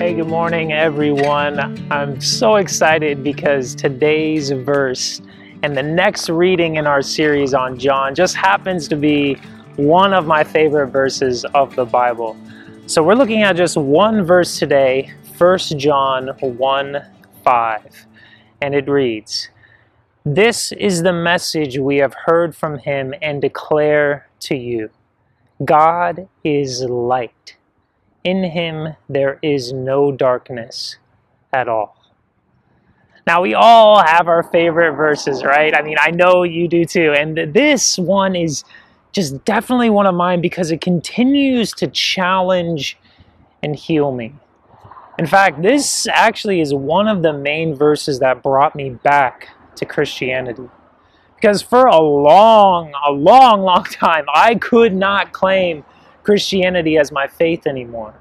Hey, good morning, everyone. I'm so excited because today's verse and the next reading in our series on John just happens to be one of my favorite verses of the Bible. So we're looking at just one verse today, 1 John 1 5. And it reads This is the message we have heard from him and declare to you God is light. In him there is no darkness at all. Now, we all have our favorite verses, right? I mean, I know you do too. And this one is just definitely one of mine because it continues to challenge and heal me. In fact, this actually is one of the main verses that brought me back to Christianity. Because for a long, a long, long time, I could not claim Christianity as my faith anymore.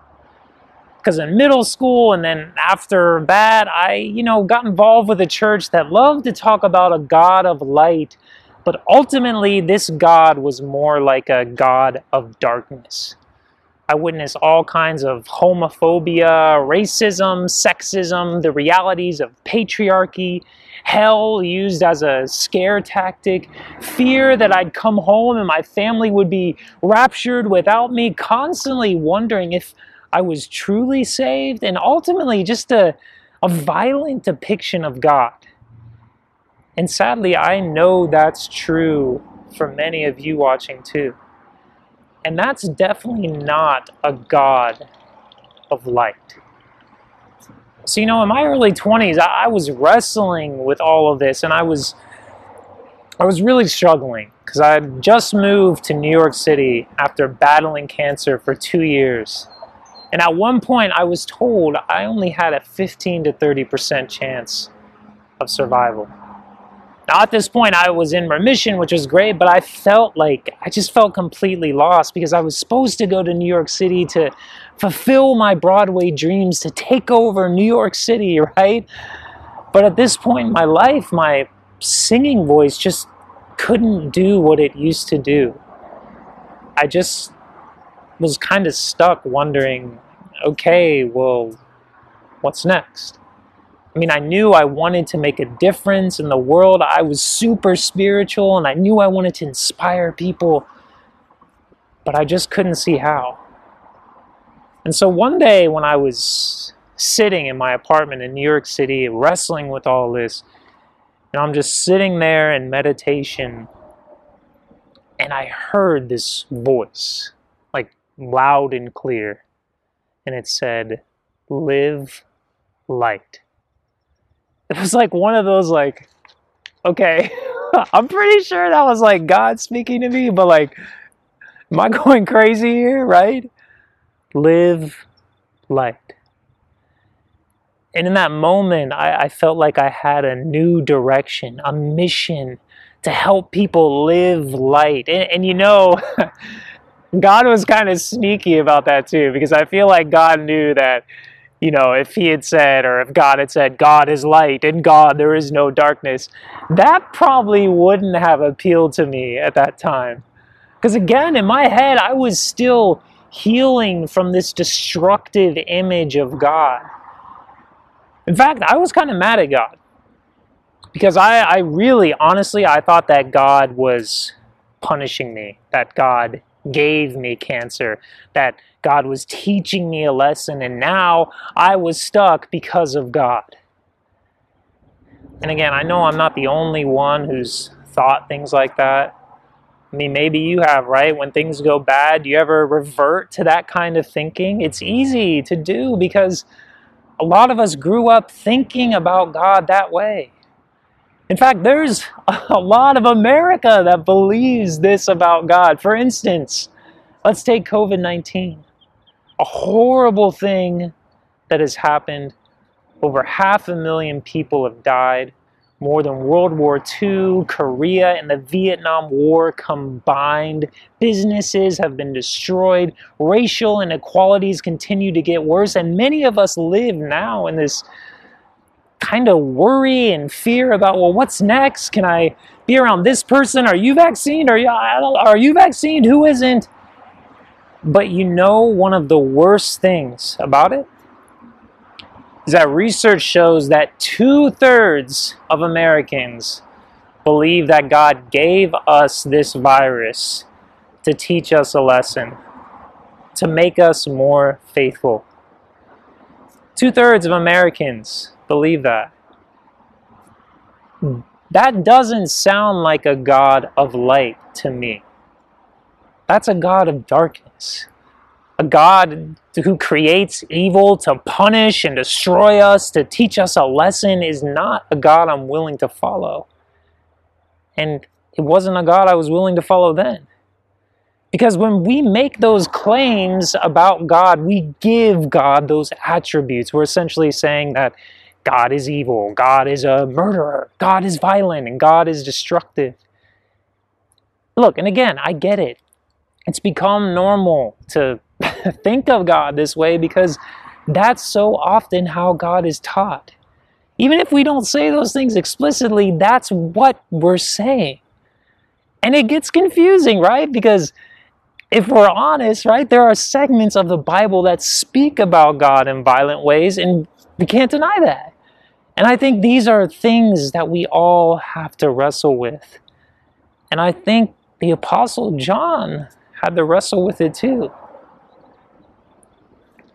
Because in middle school and then after that, I, you know, got involved with a church that loved to talk about a God of light but ultimately, this God was more like a God of darkness. I witnessed all kinds of homophobia, racism, sexism, the realities of patriarchy, hell used as a scare tactic, fear that I'd come home and my family would be raptured without me, constantly wondering if I was truly saved, and ultimately just a, a violent depiction of God. And sadly, I know that's true for many of you watching too. And that's definitely not a God of light. So, you know, in my early 20s, I, was wrestling with all of this and I was. I was really struggling because I had just moved to New York City after battling cancer for two years. And at one point, I was told I only had a 15 to 30% chance of survival. At this point, I was in remission, which was great, but I felt like I just felt completely lost because I was supposed to go to New York City to fulfill my Broadway dreams, to take over New York City, right? But at this point in my life, my singing voice just couldn't do what it used to do. I just was kind of stuck wondering okay, well, what's next? I mean, I knew I wanted to make a difference in the world. I was super spiritual and I knew I wanted to inspire people, but I just couldn't see how. And so one day when I was sitting in my apartment in New York City, wrestling with all this, and I'm just sitting there in meditation, and I heard this voice, like loud and clear, and it said, Live light it was like one of those like okay i'm pretty sure that was like god speaking to me but like am i going crazy here right? Live light. And in that moment I, I felt like i had a new direction a mission to help people live light. And, and you know god was kind of sneaky about that too because i feel like god knew that you know, if he had said, or if God had said, God is light, and God there is no darkness, that probably wouldn't have appealed to me at that time. Because again, in my head, I was still healing from this destructive image of God. In fact, I was kind of mad at God. Because I, I really, honestly, I thought that God was punishing me, that God gave me cancer, that God was teaching me a lesson, and now I was stuck because of God. And again, I know I'm not the only one who's thought things like that. I mean, maybe you have, right? When things go bad, do you ever revert to that kind of thinking? It's easy to do because a lot of us grew up thinking about God that way. In fact, there's a lot of America that believes this about God. For instance, let's take COVID 19 a horrible thing that has happened. Over half a million people have died. More than World War II, Korea, and the Vietnam War combined. Businesses have been destroyed. Racial inequalities continue to get worse. And many of us live now in this kind of worry and fear about, well, what's next? Can I be around this person? Are you vaccinated? Are you, are you vaccinated? Who isn't? But you know, one of the worst things about it is that research shows that two thirds of Americans believe that God gave us this virus to teach us a lesson, to make us more faithful. Two thirds of Americans believe that. That doesn't sound like a God of light to me. That's a God of darkness. A God who creates evil to punish and destroy us, to teach us a lesson, is not a God I'm willing to follow. And it wasn't a God I was willing to follow then. Because when we make those claims about God, we give God those attributes. We're essentially saying that God is evil, God is a murderer, God is violent, and God is destructive. Look, and again, I get it. It's become normal to think of God this way because that's so often how God is taught. Even if we don't say those things explicitly, that's what we're saying. And it gets confusing, right? Because if we're honest, right, there are segments of the Bible that speak about God in violent ways, and we can't deny that. And I think these are things that we all have to wrestle with. And I think the Apostle John had to wrestle with it too.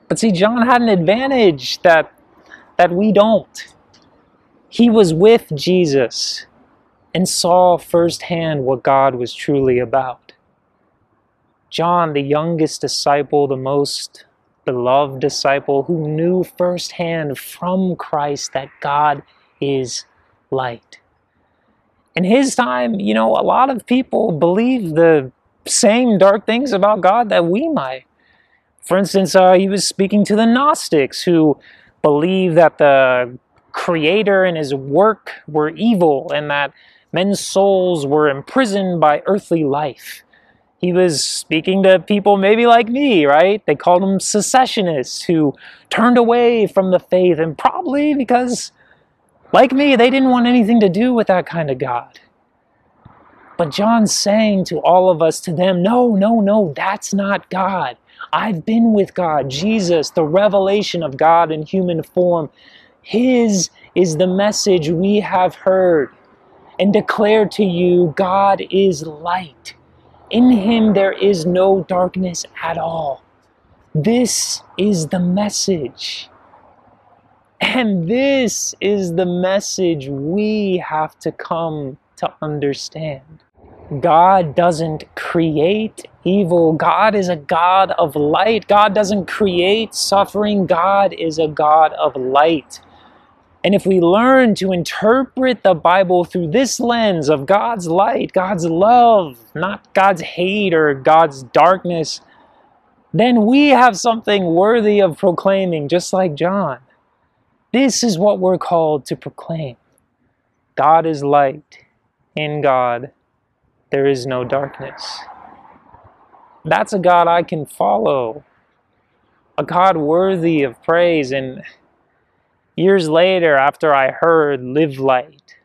But see, John had an advantage that, that we don't. He was with Jesus and saw firsthand what God was truly about. John, the youngest disciple, the most beloved disciple, who knew firsthand from Christ that God is light. In his time, you know, a lot of people believe the same dark things about God that we might. For instance, uh, he was speaking to the Gnostics who believed that the Creator and his work were evil and that men's souls were imprisoned by earthly life he was speaking to people maybe like me, right? They called them secessionists who turned away from the faith, and probably because, like me, they didn't want anything to do with that kind of God. But John's saying to all of us, to them, no, no, no, that's not God. I've been with God, Jesus, the revelation of God in human form. His is the message we have heard and declared to you God is light. In him there is no darkness at all. This is the message. And this is the message we have to come to understand. God doesn't create evil. God is a God of light. God doesn't create suffering. God is a God of light. And if we learn to interpret the Bible through this lens of God's light, God's love, not God's hate or God's darkness, then we have something worthy of proclaiming, just like John. This is what we're called to proclaim God is light. In God, there is no darkness. That's a God I can follow, a God worthy of praise. And Years later, after I heard Live Light,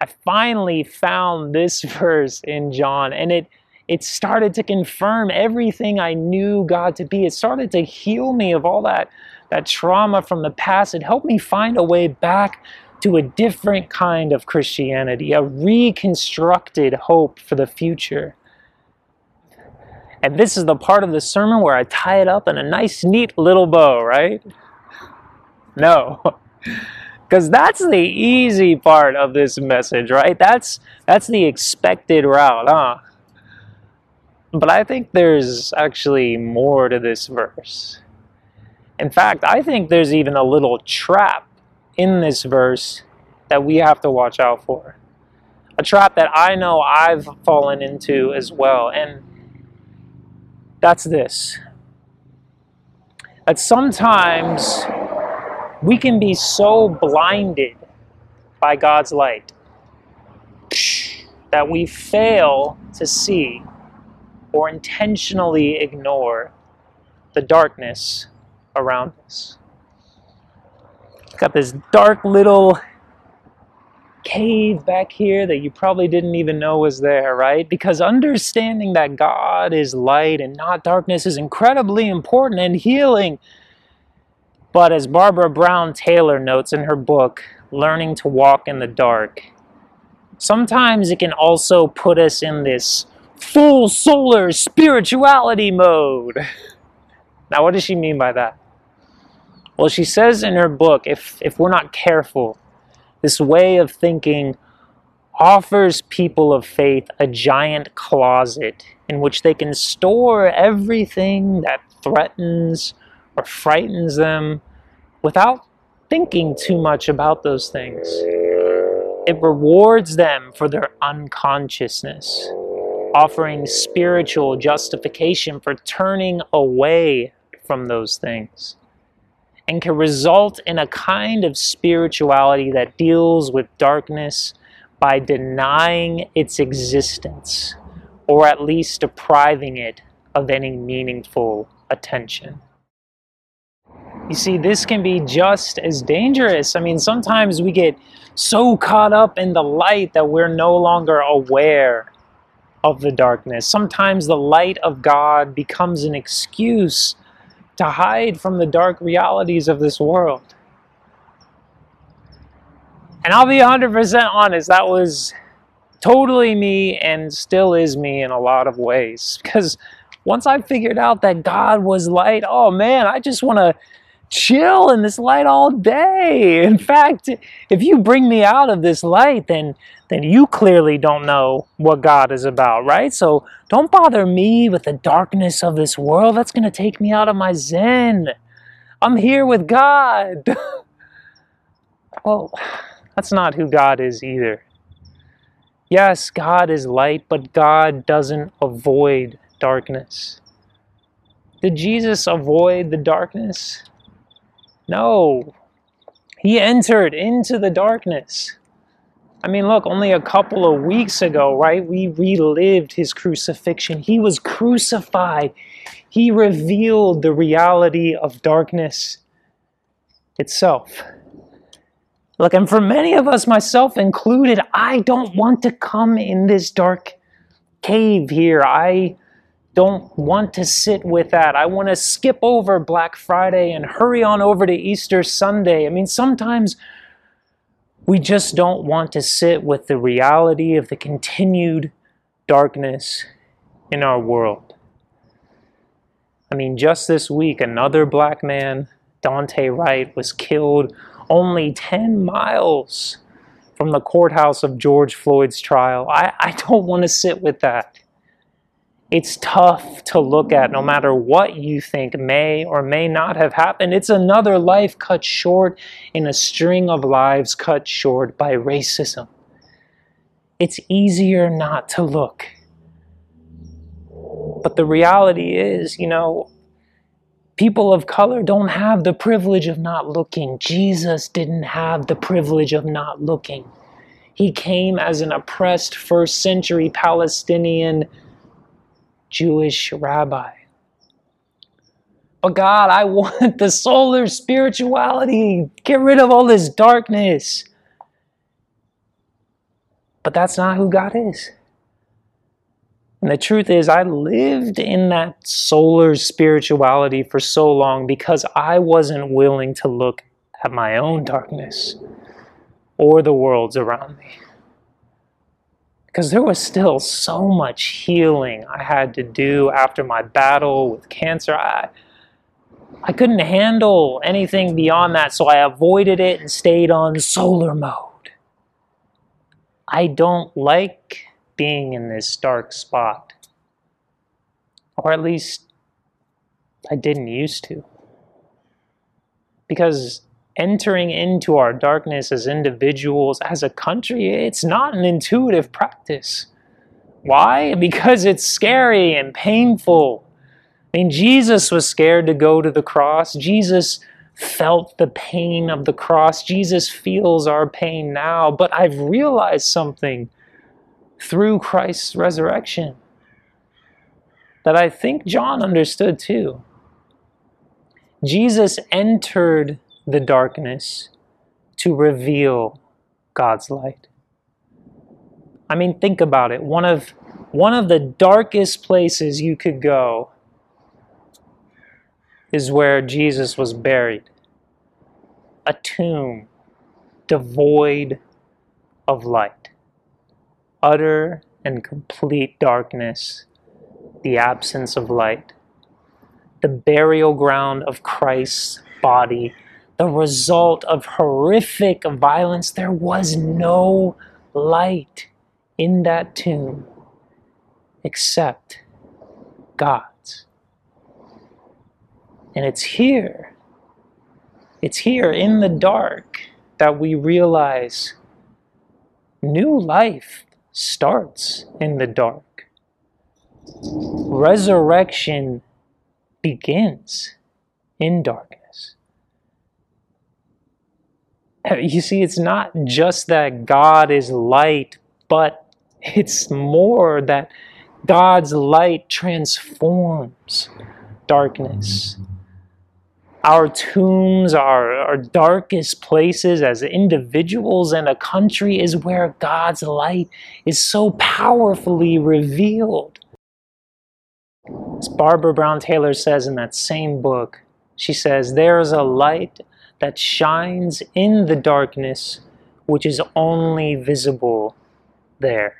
I finally found this verse in John and it it started to confirm everything I knew God to be. It started to heal me of all that that trauma from the past. It helped me find a way back to a different kind of Christianity, a reconstructed hope for the future. And this is the part of the sermon where I tie it up in a nice, neat little bow, right? No. Because that's the easy part of this message, right? That's that's the expected route, huh? But I think there's actually more to this verse. In fact, I think there's even a little trap in this verse that we have to watch out for. A trap that I know I've fallen into as well. And that's this that sometimes we can be so blinded by God's light that we fail to see or intentionally ignore the darkness around us. Got this dark little cave back here that you probably didn't even know was there, right? Because understanding that God is light and not darkness is incredibly important and healing But as Barbara Brown Taylor notes in her book, Learning to Walk in the Dark, sometimes it can also put us in this full solar spirituality mode. Now, what does she mean by that? Well, she says in her book if, if we're not careful, this way of thinking offers people of faith a giant closet in which they can store everything that threatens or frightens them without thinking too much about those things. It rewards them for their unconsciousness, offering spiritual justification for turning away from those things and can result in a kind of spirituality that deals with darkness by denying its existence or at least depriving it of any meaningful attention. You see, this can be just as dangerous. I mean, sometimes we get so caught up in the light that we're no longer aware of the darkness. Sometimes the light of God becomes an excuse to hide from the dark realities of this world. And I'll be 100% honest, that was totally me and still is me in a lot of ways. Because once I figured out that God was light, oh man, I just want to chill in this light all day. In fact, if you bring me out of this light, then then you clearly don't know what God is about, right? So don't bother me with the darkness of this world. That's going to take me out of my zen. I'm here with God. well, that's not who God is either. Yes, God is light, but God doesn't avoid darkness. Did Jesus avoid the darkness? No. He entered into the darkness. I mean, look, only a couple of weeks ago, right, we relived his crucifixion. He was crucified. He revealed the reality of darkness itself. Look, and for many of us, myself included, I don't want to come in this dark cave here. I don't want to sit with that. I want to skip over Black Friday and hurry on over to Easter Sunday. I mean, sometimes we just don't want to sit with the reality of the continued darkness in our world. I mean, just this week, another black man, Daunte Wright, was killed only 10 miles from the courthouse of George Floyd's trial. I, I don't want to sit with that. It's tough to look at no matter what you think may or may not have happened. It's another life cut short in a string of lives cut short by racism. It's easier not to look. But the reality is, you know, people of color don't have the privilege of not looking. Jesus didn't have the privilege of not looking. He came as an oppressed first century Palestinian Jewish rabbi. But God, I want the solar spirituality. Get rid of all this darkness. But that's not who God is. And the truth is, I lived in that solar spirituality for so long because I wasn't willing to look at my own darkness or the worlds around me because there was still so much healing I had to do after my battle with cancer. I, I couldn't handle anything beyond that, so I avoided it and stayed on solar mode. I don't like being in this dark spot, or at least I didn't used to. Because entering into our darkness as individuals, as a country, it's not an intuitive practice. Why? Because it's scary and painful. I mean, Jesus was scared to go to the cross. Jesus felt the pain of the cross. Jesus feels our pain now. But I've realized something through Christ's resurrection that I think John understood too. Jesus entered the darkness to reveal God's light. I mean, think about it. One of, one of the darkest places you could go is where Jesus was buried. a tomb devoid of light, utter and complete darkness, the absence of light, the burial ground of Christ's body, the result of horrific violence. There was no light in that tomb except God's. And it's here, it's here in the dark that we realize new life starts in the dark. Resurrection begins in darkness. You see, it's not just that God is light, but it's more that God's light transforms darkness. Our tombs, our, our darkest places as individuals and a country is where God's light is so powerfully revealed. As Barbara Brown Taylor says in that same book, she says, There is a light that shines in the darkness which is only visible there.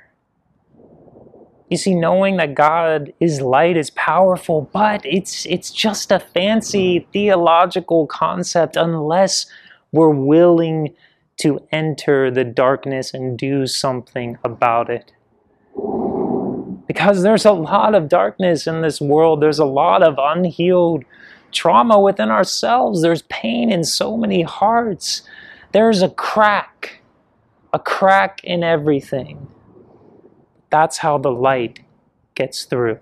You see, knowing that God is light is powerful, but it's, it's just a fancy theological concept unless we're willing to enter the darkness and do something about it. Because there's a lot of darkness in this world, there's a lot of unhealed trauma within ourselves, there's pain in so many hearts. There's a crack, a crack in everything. That's how the light gets through.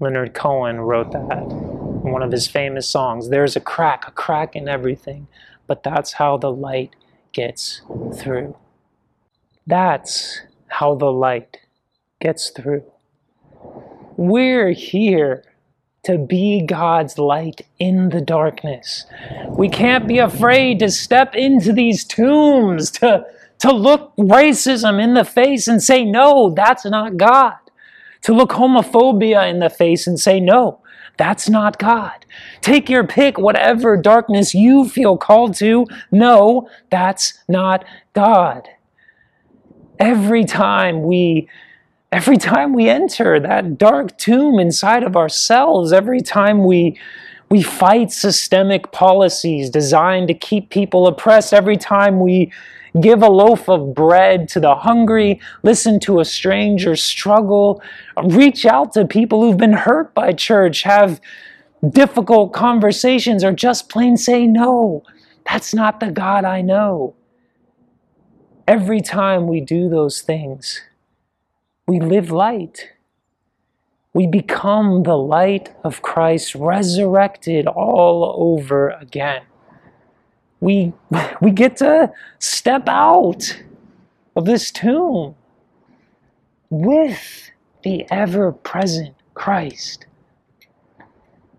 Leonard Cohen wrote that in one of his famous songs. There's a crack, a crack in everything, but that's how the light gets through. That's how the light gets through. We're here to be God's light in the darkness. We can't be afraid to step into these tombs, to to look racism in the face and say, no, that's not God. To look homophobia in the face and say, no, that's not God. Take your pick, whatever darkness you feel called to. No, that's not God. Every time we every time we enter that dark tomb inside of ourselves, every time we we fight systemic policies designed to keep people oppressed, every time we give a loaf of bread to the hungry, listen to a stranger struggle, reach out to people who've been hurt by church, have difficult conversations, or just plain say, No, that's not the God I know. Every time we do those things, we live light. We become the light of Christ resurrected all over again we, we get to step out of this tomb with the ever present Christ.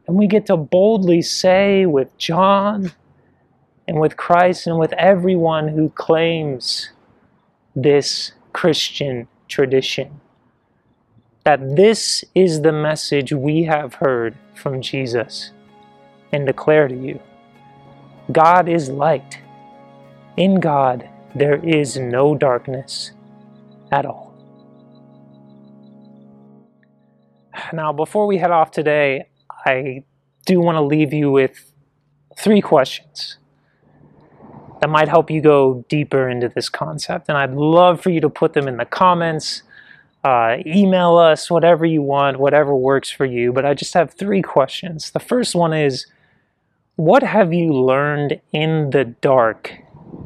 And we get to boldly say with John and with Christ and with everyone who claims this Christian tradition that this is the message we have heard from Jesus and declare to you. God is light. In God, there is no darkness at all. Now, before we head off today, I do want to leave you with three questions that might help you go deeper into this concept. And I'd love for you to put them in the comments, uh, email us, whatever you want, whatever works for you. But I just have three questions. The first one is what have you learned in the dark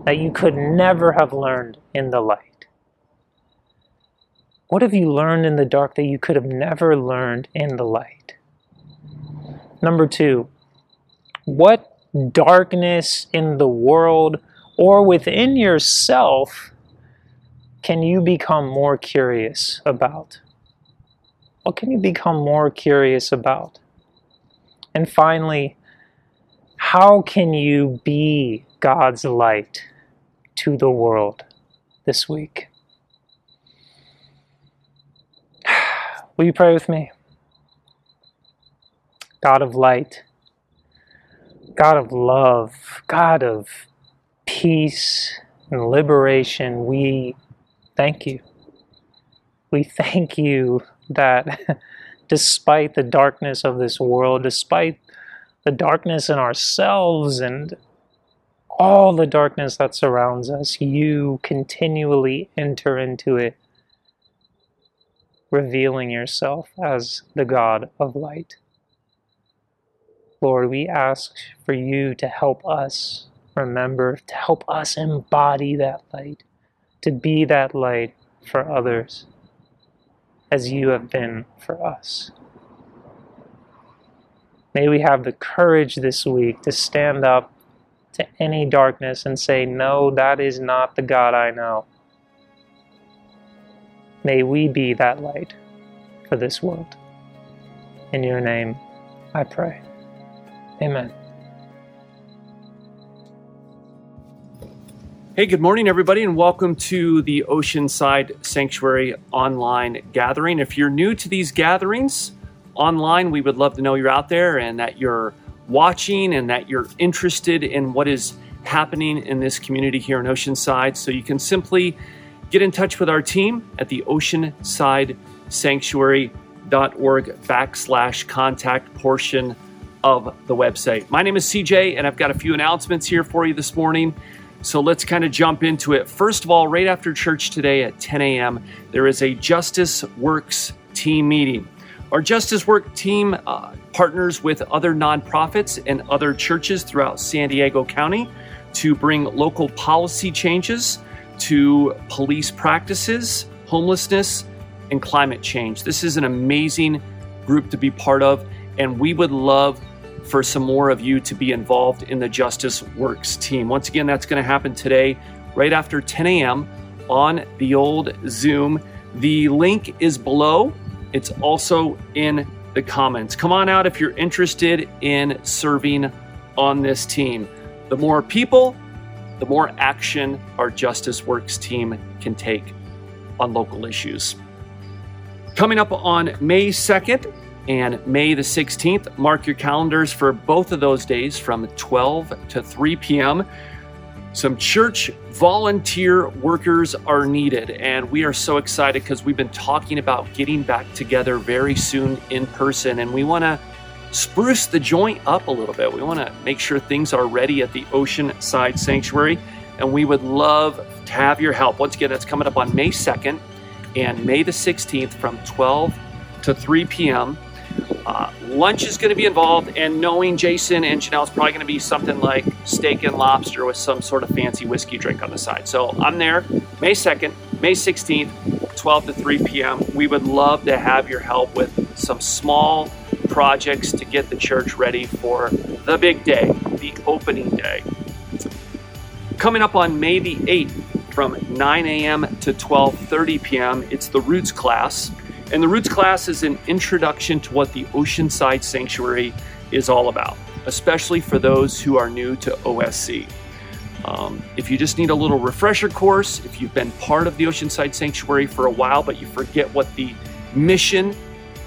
that you could never have learned in the light? What have you learned in the dark that you could have never learned in the light? Number two, what darkness in the world or within yourself can you become more curious about? What can you become more curious about? And finally, how can you be God's light to the world this week? Will you pray with me? God of light, God of love, God of peace and liberation, we thank you. We thank you that despite the darkness of this world, despite the darkness in ourselves and all the darkness that surrounds us, you continually enter into it, revealing yourself as the God of light. Lord, we ask for you to help us remember, to help us embody that light, to be that light for others as you have been for us. May we have the courage this week to stand up to any darkness and say, No, that is not the God I know. May we be that light for this world. In your name, I pray. Amen. Hey, good morning, everybody, and welcome to the Oceanside Sanctuary online gathering. If you're new to these gatherings online, we would love to know you're out there and that you're watching and that you're interested in what is happening in this community here in Oceanside. So you can simply get in touch with our team at the oceansidesanctuary.org backslash contact portion of the website. My name is CJ, and I've got a few announcements here for you this morning. So let's kind of jump into it. First of all, right after church today at 10 a.m., there is a Justice Works team meeting. Our Justice Work team uh, partners with other nonprofits and other churches throughout San Diego County to bring local policy changes to police practices, homelessness, and climate change. This is an amazing group to be part of, and we would love for some more of you to be involved in the Justice Works team. Once again, that's going to happen today, right after 10 a.m. on the old Zoom. The link is below, it's also in the comments. Come on out if you're interested in serving on this team. The more people, the more action our Justice Works team can take on local issues. Coming up on May 2nd, and May the 16th. Mark your calendars for both of those days from 12 to 3 p.m. Some church volunteer workers are needed, and we are so excited because we've been talking about getting back together very soon in person, and we want to spruce the joint up a little bit. We want to make sure things are ready at the Oceanside Sanctuary, and we would love to have your help. Once again, that's coming up on May 2nd and May the 16th from 12 to 3 p.m. Uh, lunch is going to be involved, and knowing Jason and Chanel is probably going to be something like steak and lobster with some sort of fancy whiskey drink on the side. So I'm there May 2nd, May 16th, 12 to 3 p.m. We would love to have your help with some small projects to get the church ready for the big day, the opening day. Coming up on May the 8th from 9 a.m. to 12:30 p.m., it's the Roots class. And the Roots class is an introduction to what the Oceanside Sanctuary is all about, especially for those who are new to OSC. Um, if you just need a little refresher course, if you've been part of the Oceanside Sanctuary for a while, but you forget what the mission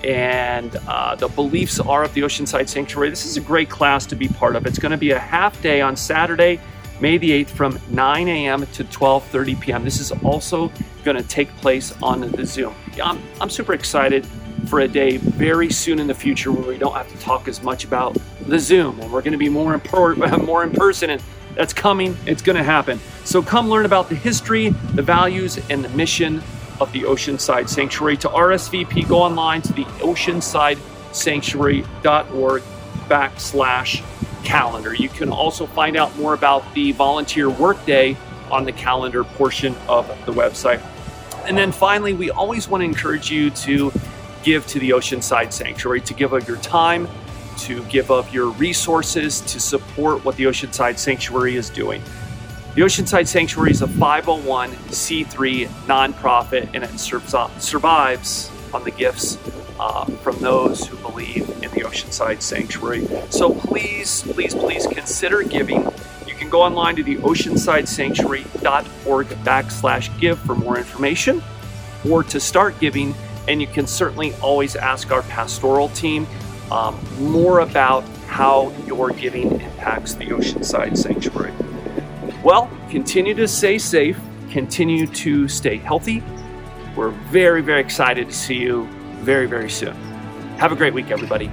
and uh, the beliefs are of the Oceanside Sanctuary, this is a great class to be part of. It's going to be a half day on Saturday, May the 8th from 9 a.m. to 12:30 p.m. This is also going to take place on the Zoom. I'm, I'm super excited for a day very soon in the future where we don't have to talk as much about the Zoom and we're going to be more in, more in person and that's coming. It's going to happen. So come learn about the history, the values, and the mission of the Oceanside Sanctuary. To RSVP, go online to the oceansidesanctuary.org backslash calendar. You can also find out more about the volunteer workday on the calendar portion of the website. And then finally, we always want to encourage you to give to the Oceanside Sanctuary, to give of your time, to give of your resources to support what the Oceanside Sanctuary is doing. The Oceanside Sanctuary is a 501c3 nonprofit and it survives on the gifts uh, from those who believe in the Oceanside Sanctuary. So please, please, please consider giving You can go online to the oceansidesanctuary.org backslash give for more information or to start giving. And you can certainly always ask our pastoral team um, more about how your giving impacts the Oceanside Sanctuary. Well, continue to stay safe, continue to stay healthy. We're very, very excited to see you very, very soon. Have a great week, everybody.